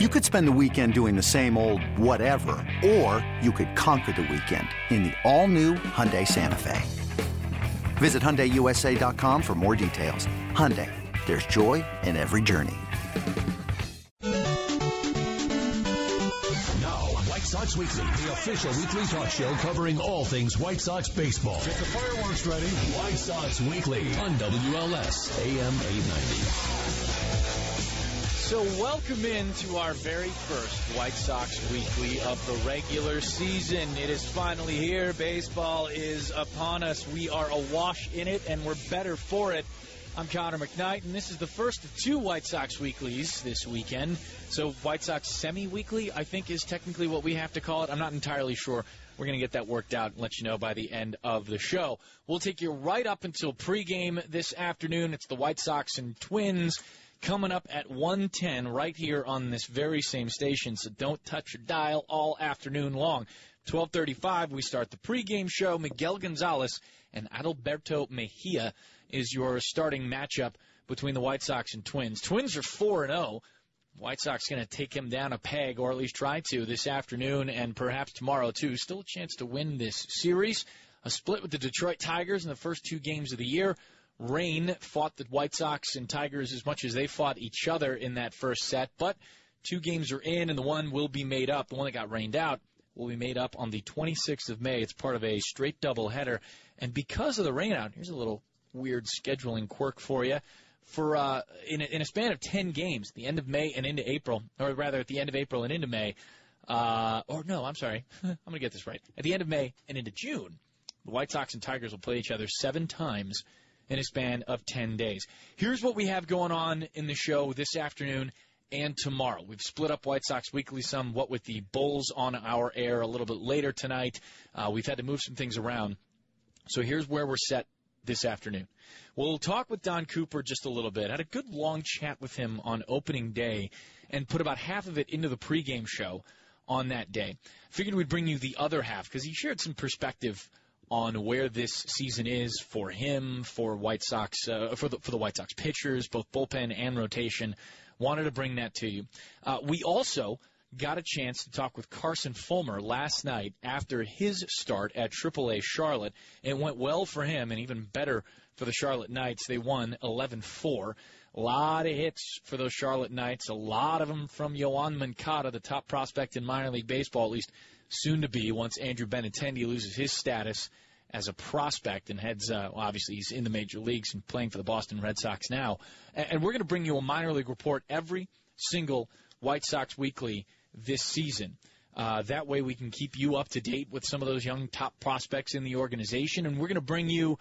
You could spend the weekend doing the same old whatever, or you could conquer the weekend in the all-new Hyundai Santa Fe. Visit HyundaiUSA.com for more details. Hyundai, there's joy in every journey. Now, White Sox Weekly, the official weekly talk show covering all things White Sox baseball. Get the fireworks ready. White Sox Weekly on WLS AM 890. So, welcome in to our very first White Sox Weekly of the regular season. It is finally here. Baseball is upon us. We are awash in it, and we're better for it. I'm Connor McKnight, and this is the first of two White Sox weeklies this weekend. So, White Sox semi weekly, I think, is technically what we have to call it. I'm not entirely sure. We're going to get that worked out and let you know by the end of the show. We'll take you right up until pregame this afternoon. It's the White Sox and Twins coming up at 110 right here on this very same station. So don't touch your dial all afternoon long. 12:35 we start the pregame show. Miguel Gonzalez and Adalberto Mejia is your starting matchup between the White Sox and Twins. Twins are 4 and 0. White Sox going to take him down a peg, or at least try to, this afternoon and perhaps tomorrow too. Still a chance to win this series. A split with the Detroit Tigers in the first two games of the year. Rain fought the White Sox and Tigers as much as they fought each other in that first set, but two games are in, and the one will be made up. The one that got rained out will be made up on the 26th of May. It's part of a straight double header, and because of the rainout, here's a little weird scheduling quirk for you. For uh, in, a, in a span of 10 games, the end of May and into April, or rather at the end of April and into May, uh, or no, I'm sorry, I'm to get this right. At the end of May and into June, the White Sox and Tigers will play each other seven times in a span of 10 days. Here's what we have going on in the show this afternoon and tomorrow. We've split up White Sox Weekly some, what with the Bulls on our air a little bit later tonight. Uh, we've had to move some things around. So here's where we're set this afternoon. We'll talk with Don Cooper just a little bit. Had a good long chat with him on opening day and put about half of it into the pregame show on that day. Figured we'd bring you the other half because he shared some perspective on where this season is for him, for White Sox, uh, for the for the White Sox pitchers, both bullpen and rotation. Wanted to bring that to you. Uh, we also got a chance to talk with Carson Fulmer last night after his start at AAA Charlotte. It went well for him, and even better for the Charlotte Knights. They won 11-4. A lot of hits for those Charlotte Knights. A lot of them from Yoan Moncada, the top prospect in minor league baseball, at least soon to be once Andrew Benintendi loses his status as a prospect and heads, uh, well, obviously he's in the major leagues and playing for the Boston Red Sox now. And, we're going to bring you a minor league report every single White Sox weekly this season. Uh, that way we can keep you up to date with some of those young top prospects in the organization, and we're going to bring you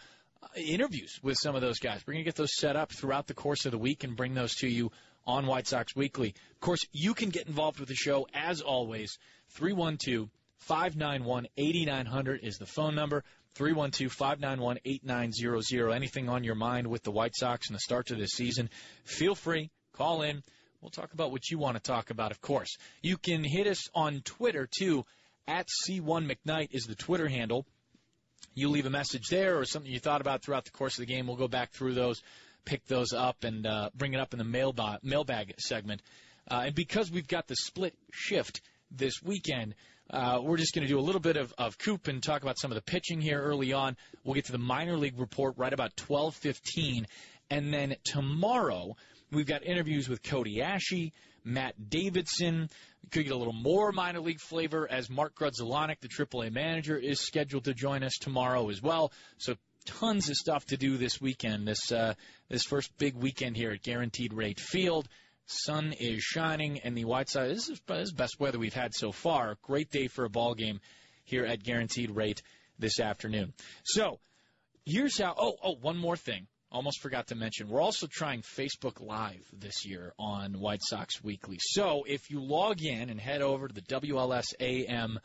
interviews with some of those guys. We're going to get those set up throughout the course of the week and bring those to you on White Sox Weekly. Of course, you can get involved with the show as always. 312 591 8900 is the phone number. 312 591 8900. Anything on your mind with the White Sox and the start to this season, feel free, call in. We'll talk about what you want to talk about, of course. You can hit us on Twitter, too. At C1McKnight is the Twitter handle. You leave a message there or something you thought about throughout the course of the game. We'll go back through those, pick those up, and uh, bring it up in the mailbag, mailbag segment. Uh, and because we've got the split shift this weekend, uh, we're just going to do a little bit of, of Coop and talk about some of the pitching here early on. We'll get to the minor league report right about 12:15, and then tomorrow we've got interviews with Cody Asche, Matt Davidson. Could get a little more minor league flavor as Mark Grudzielanek, the AAA manager, is scheduled to join us tomorrow as well. So tons of stuff to do this weekend. This uh, this first big weekend here at Guaranteed Rate Field. Sun is shining, and the White Sox. This is, is best weather we've had so far. Great day for a ball game here at Guaranteed Rate this afternoon. So here's how. Oh, oh, one more thing. Almost forgot to mention. We're also trying Facebook Live this year on White Sox Weekly. So if you log in and head over to the WLS AM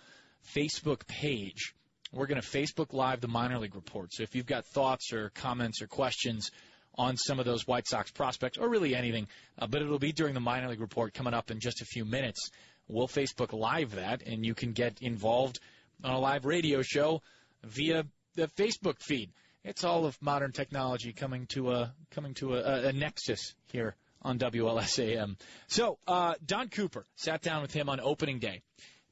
Facebook page, we're going to Facebook Live the minor league report. So if you've got thoughts or comments or questions on some of those White Sox prospects, or really anything. Uh, but it'll be during the minor league report coming up in just a few minutes. We'll Facebook Live that, and you can get involved on a live radio show via the Facebook feed. It's all of modern technology coming to a coming to a, a nexus here on WLSAM. So, uh, Don Cooper sat down with him on opening day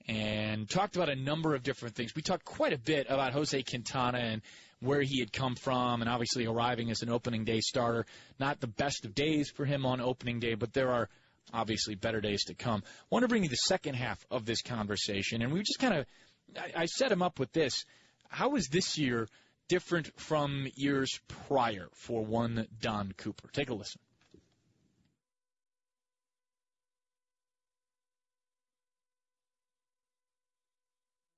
and talked about a number of different things. We talked quite a bit about Jose Quintana and where he had come from, and obviously arriving as an opening day starter. Not the best of days for him on opening day, but there are obviously better days to come. I want to bring you the second half of this conversation, and we just kind of, I, I set him up with this. How is this year different from years prior for one Don Cooper? Take a listen.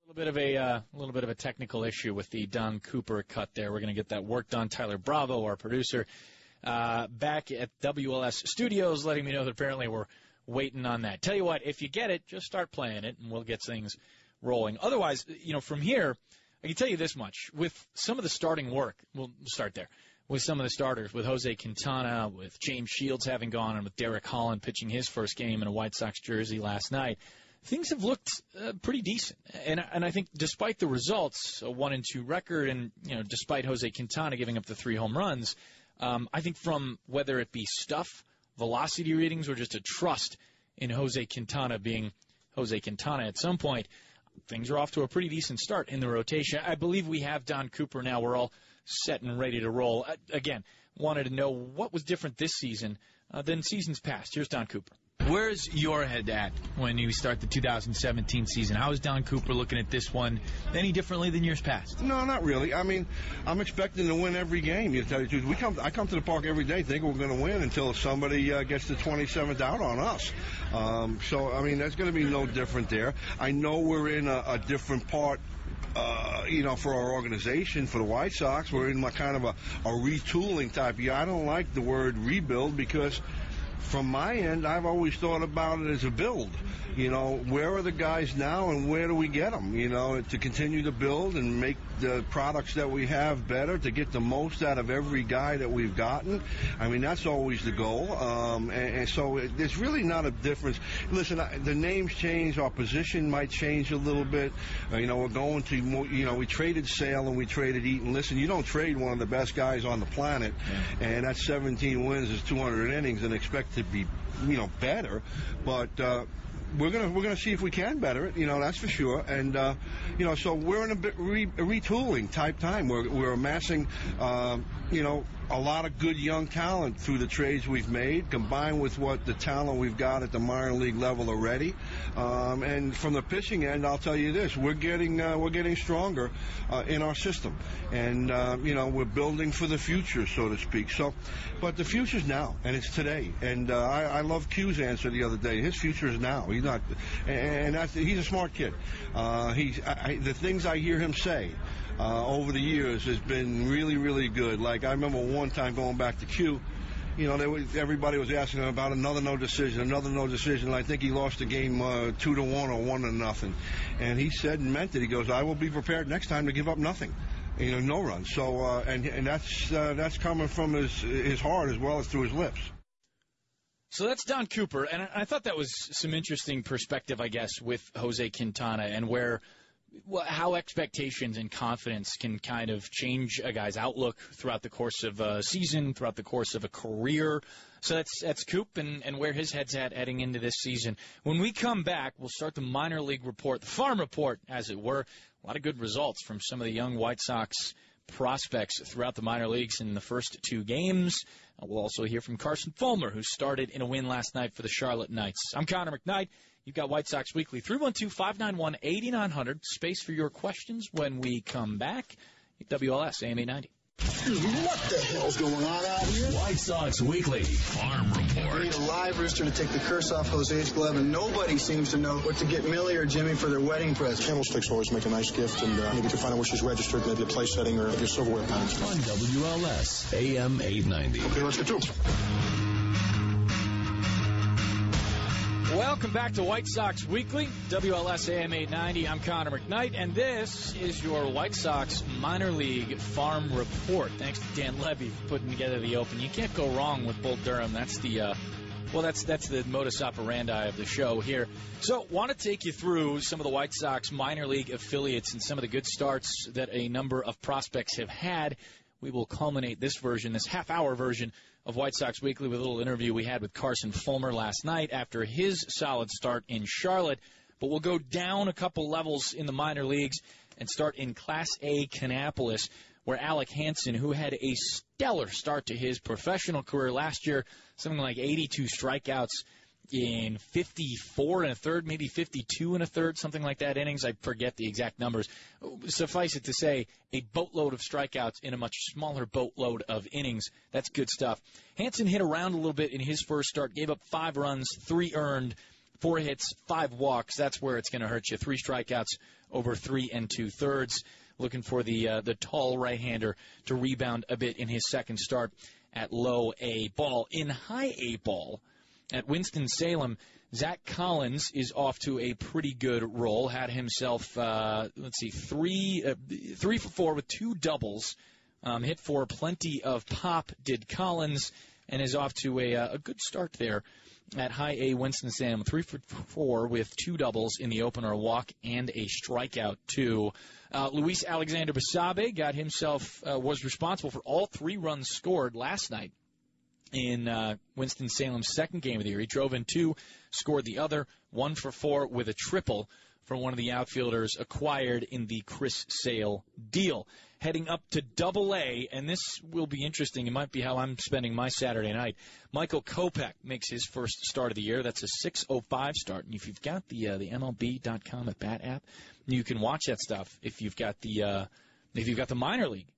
A little bit of a uh, little bit of a technical issue with the Don Cooper cut there. We're going to get that worked on. Tyler Bravo, our producer, uh, back at WLS Studios, letting me know that apparently we're waiting on that. Tell you what, if you get it, just start playing it, and we'll get things rolling. Otherwise, you know, from here, I can tell you this much: with some of the starting work, we'll start there. With some of the starters, with Jose Quintana, with James Shields having gone, and with Derek Holland pitching his first game in a White Sox jersey last night things have looked uh, pretty decent. And and I think despite the results, a one and two record, and you know despite Jose Quintana giving up the three home runs, um, I think from whether it be stuff, velocity readings, or just a trust in Jose Quintana being Jose Quintana at some point, things are off to a pretty decent start in the rotation. I believe we have Don Cooper now. We're all set and ready to roll. Uh, again, wanted to know what was different this season uh, than seasons past. Here's Don Cooper. Where's your head at when you start the 2017 season? How is Don Cooper looking at this one any differently than years past? No, not really. I mean, I'm expecting to win every game. You tell you the truth, we come. I come to the park every day thinking we're going to win until somebody uh, gets the 27th out on us. Um, so, I mean, there's going to be no different there. I know we're in a, a different part uh, you know, for our organization, for the White Sox, we're in my kind of a, a retooling type year. I don't like the word rebuild because from my end, I've always thought about it as a build. You know, where are the guys now and where do we get them? You know, to continue to build and make the products that we have better, to get the most out of every guy that we've gotten. I mean, that's always the goal. Um, and, and so it, there's really not a difference. Listen, I, the names change, our position might change a little bit. Uh, you know, we're going to, more, you know, we traded Sale and we traded Eaton. Listen, you don't trade one of the best guys on the planet, yeah. and that's 17 wins is 200 innings and expect to be, you know, better. But uh, we're gonna we're gonna see if we can better it. You know, that's for sure. And uh, you know, so we're in a, bit re- retooling type time. We're we're amassing, uh, you know, a lot of good young talent through the trades we've made, combined with what the talent we've got at the minor league level already. Um, and from the pitching end, I'll tell you this: we're getting uh, we're getting stronger uh, in our system, and uh, you know we're building for the future, so to speak. So, but the future's now, and it's today. And uh, I, I love Q's answer the other day. His future is now. He's not, and he's a smart kid. Uh, he's I, the things I hear him say uh, over the years has been really, really good. Like I remember one time going back to Q, you know, everybody was asking him about another no decision, another no decision. I think he lost the game uh, two to one or one to nothing, and he said and meant it. He goes, "I will be prepared next time to give up nothing." You know, no runs. So, uh, and and that's uh, that's coming from his his heart as well as through his lips. So that's Don Cooper, and I thought that was some interesting perspective, I guess, with Jose Quintana and where how expectations and confidence can kind of change a guy's outlook throughout the course of a season, throughout the course of a career. So that's that's Coop and, and where his head's at heading into this season. When we come back, we'll start the minor league report, the farm report, as it were. A lot of good results from some of the young White Sox prospects throughout the minor leagues in the first two games. We'll also hear from Carson Fulmer, who started in a win last night for the Charlotte Knights. I'm Connor McKnight. You've got White Sox Weekly, 312-591-8900. Space for your questions when we come back. WLS, AM 890. What the hell's going on out here? White Sox Weekly Farm Report. We need a live rooster to take the curse off Jose's glove, and nobody seems to know what to get Millie or Jimmy for their wedding present. Candlesticks always make a nice gift, and uh, maybe you can find out where she's registered, maybe a place setting or your silverware pattern. On WLS, AM 890. Okay, let's get to it. Welcome back to White Sox Weekly, WLS AM 890. I'm Connor McKnight, and this is your White Sox minor league farm report. Thanks to Dan Levy for putting together the open. You can't go wrong with Bull Durham. That's the uh, well, that's that's the modus operandi of the show here. So, want to take you through some of the White Sox minor league affiliates and some of the good starts that a number of prospects have had we will culminate this version, this half hour version of White Sox Weekly with a little interview we had with Carson Fulmer last night after his solid start in Charlotte. But we'll go down a couple levels in the minor leagues and start in Class A Kannapolis, where Alec Hansen, who had a stellar start to his professional career last year, something like 82 strikeouts in 54 and a third, maybe 52 and a third, something like that innings. I forget the exact numbers. Suffice it to say, a boatload of strikeouts in a much smaller boatload of innings. That's good stuff. Hansen hit around a little bit in his first start, gave up five runs, three earned, four hits, five walks. That's where it's going to hurt you. Three strikeouts over three and two thirds. Looking for the uh, the tall right-hander to rebound a bit in his second start at low A ball. In high A ball, at Winston-Salem, Zack Collins is off to a pretty good roll. Had himself, uh, let's see, three, uh, three for four with two doubles. Um, hit for plenty of pop, did Collins, and is off to a, uh, a good start there at High A Winston-Salem. Three for four with two doubles in the opener, a walk and a strikeout, too. Uh, Luis Alexander Basabe got himself, uh, was responsible for all three runs scored last night in uh, Winston Salem's second game of the year. He drove in two, scored the other, one for four with a triple for one of the outfielders acquired in the Chris Sale deal. Heading up to Double A, and this will be interesting. It might be how I'm spending my Saturday night. Michael Kopech makes his first start of the year. That's a 6:05 start, and if you've got the uh, the MLB.com at bat app, you can watch that stuff. If you've got the uh, if you've got the minor league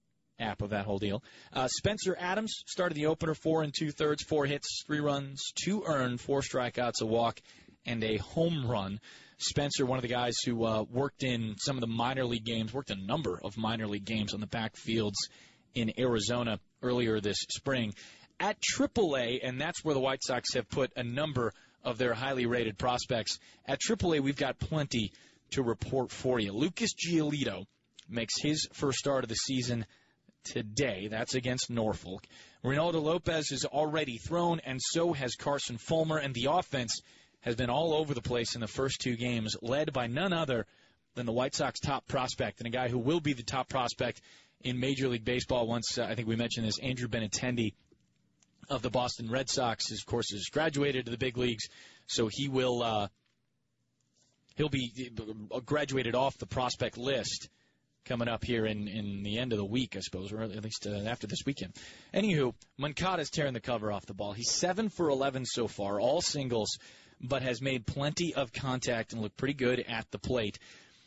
app of that whole deal. Uh, Spencer Adams started the opener four and two thirds, four hits, three runs, two earned, four strikeouts, a walk, and a home run. Spencer, one of the guys who uh, worked in some of the minor league games, worked a number of minor league games on the backfields in Arizona earlier this spring. At AAA, and that's where the White Sox have put a number of their highly rated prospects. At AAA, we've got plenty to report for you. Lucas Giolito makes his first start of the season today. That's against Norfolk. Reynaldo Lopez has already thrown, and so has Carson Fulmer, and the offense has been all over the place in the first two games, led by none other than the White Sox top prospect and a guy who will be the top prospect in Major League Baseball once, uh, I think we mentioned this, Andrew Benintendi of the Boston Red Sox, of course, has graduated to the big leagues, so he will, uh, he'll be uh, graduated off the prospect list coming up here in, in the end of the week, I suppose, or at least uh, after this weekend. Anywho, Moncada's tearing the cover off the ball. He's 7 for 11 so far, all singles, but has made plenty of contact and looked pretty good at the plate.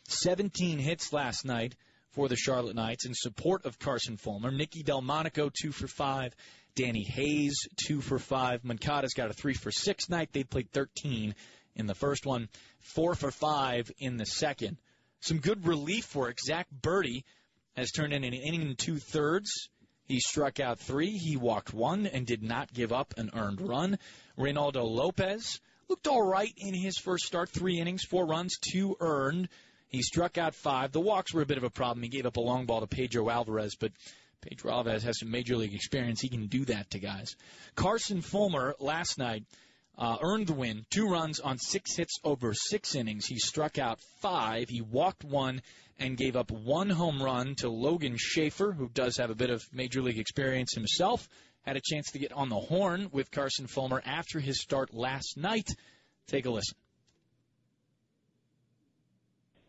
17 hits last night for the Charlotte Knights in support of Carson Fulmer. Nicky Delmonico, 2 for 5. Danny Hayes, 2 for 5. Moncada's got a 3 for 6 night. They played 13 in the first one, 4 for 5 in the second some good relief work. Zack Burdi has turned in an inning and two thirds. He struck out three. He walked one and did not give up an earned run. Reynaldo Lopez looked all right in his first start. Three innings, four runs, two earned. He struck out five. The walks were a bit of a problem. He gave up a long ball to Pedro Alvarez, but Pedro Alvarez has some major league experience. He can do that to guys. Carson Fulmer last night uh, earned the win. Two runs on six hits over six innings. He struck out five. He walked one and gave up one home run to Logan Schafer, who does have a bit of major league experience himself. Had a chance to get on the horn with Carson Fulmer after his start last night. Take a listen.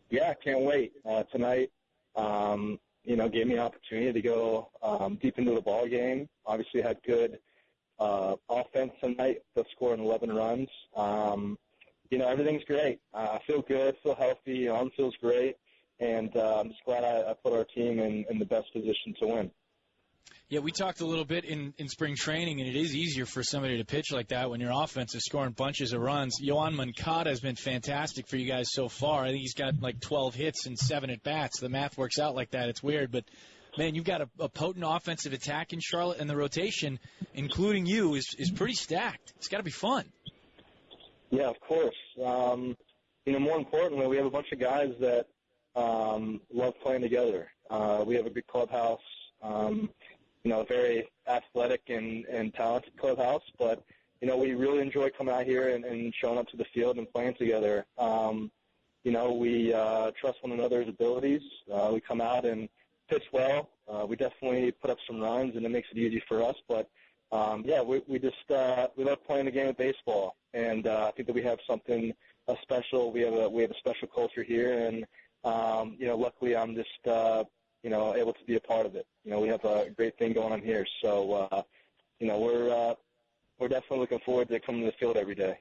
Yeah, can't wait. Uh, tonight, um, you know, gave me an opportunity to go um, deep into the ball game. Obviously, had good uh, offense tonight. They'll score 11 runs. Um, you know, everything's great. Uh, I feel good, feel healthy. Arm feels great, and uh, I'm just glad I, I put our team in, in the best position to win. Yeah, we talked a little bit in, in spring training, and it is easier for somebody to pitch like that when your offense is scoring bunches of runs. Yoan Moncada has been fantastic for you guys so far. I think he's got like 12 hits and seven at bats. The math works out like that. It's weird, but man, you've got a, a potent offensive attack in Charlotte, and the rotation, including you, is is pretty stacked. It's got to be fun. Yeah, of course. Um, you know, more importantly, we have a bunch of guys that um, love playing together. Uh, we have a big clubhouse. Um, you know, a very athletic and, and talented clubhouse, but you know, we really enjoy coming out here and, and showing up to the field and playing together. Um, you know, we uh, trust one another's abilities. Uh, we come out and pitch well, Uh, we definitely put up some runs, and it makes it easy for us. But um, yeah, we, we just uh, we love playing the game of baseball, and uh, I think that we have something uh, special. We have a we have a special culture here, and um, you know, luckily I'm just uh, you know able to be a part of it. You know, we have a great thing going on here, so uh, you know we're uh, we're definitely looking forward to coming to the field every day.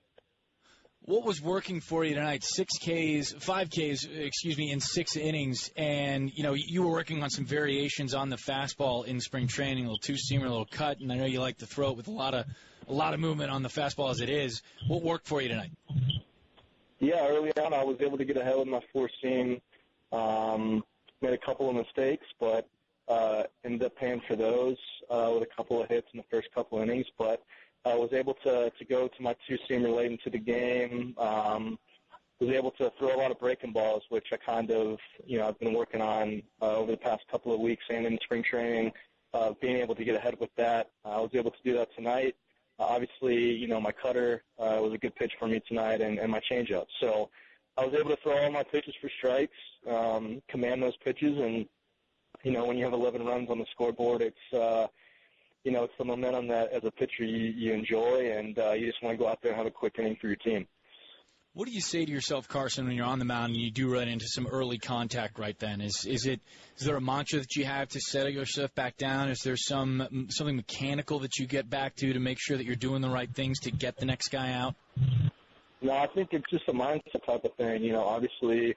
What was working for you tonight? Six Ks, five Ks, excuse me, in six innings, and you know you were working on some variations on the fastball in spring training, a little two seamer, a little cut, and I know you like to throw it with a lot of a lot of movement on the fastball as it is. What worked for you tonight? Yeah, early on I was able to get ahead with my four seam. Um, made a couple of mistakes, but uh, ended up paying for those uh, with a couple of hits in the first couple innings. But I was able to to go to my two seamer late into the game. Um, was able to throw a lot of breaking balls, which I kind of you know I've been working on uh, over the past couple of weeks and in spring training. Uh, being able to get ahead with that, I was able to do that tonight. Uh, obviously, you know my cutter uh, was a good pitch for me tonight, and, and my changeup. So I was able to throw all my pitches for strikes, um, command those pitches, and you know when you have 11 runs on the scoreboard, it's uh, you know, it's the momentum that as a pitcher you, you enjoy, and uh, you just want to go out there and have a quick inning for your team. What do you say to yourself, Carson, when you're on the mound and you do run into some early contact right then? Is is it is there a mantra that you have to settle yourself back down? Is there some something mechanical that you get back to to make sure that you're doing the right things to get the next guy out? No, I think it's just a mindset type of thing. You know, obviously,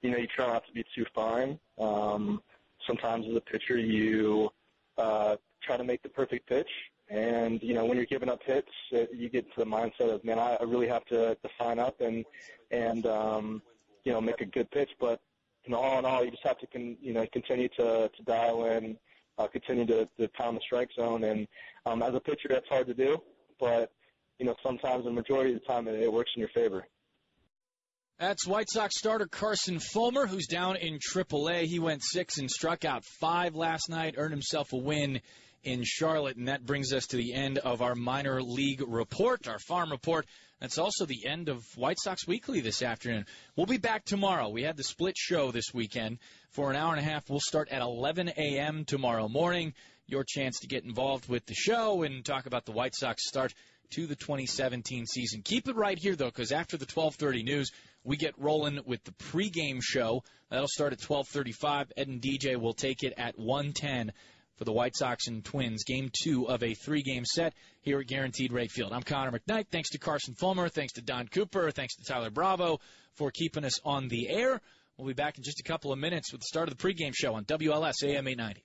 you know, you try not to be too fine. Um, sometimes as a pitcher, you uh, try to make the perfect pitch. And you know, when you're giving up hits, uh, you get to the mindset of, man, I, I really have to, to sign up and and um, you know make a good pitch. But you know, all in all, you just have to con- you know continue to to dial in, uh, continue to, to pound the strike zone. And um, as a pitcher, that's hard to do. But you know, sometimes the majority of the time, it, it works in your favor. That's White Sox starter Carson Fulmer, who's down in AAA. He went six and struck out five last night, earned himself a win in Charlotte. And that brings us to the end of our minor league report, our farm report. That's also the end of White Sox Weekly this afternoon. We'll be back tomorrow. We had the split show this weekend for an hour and a half. We'll start at 11 a.m. tomorrow morning. Your chance to get involved with the show and talk about the White Sox start to the 2017 season. Keep it right here though, because after the 12:30 news, we get rolling with the pregame show. That'll start at 12:35. Ed and DJ will take it at 110 for the White Sox and Twins, game two of a three game set here at Guaranteed Rate Field. I'm Connor McKnight. Thanks to Carson Fulmer. Thanks to Don Cooper. Thanks to Tyler Bravo for keeping us on the air. We'll be back in just a couple of minutes with the start of the pregame show on WLS AM 890.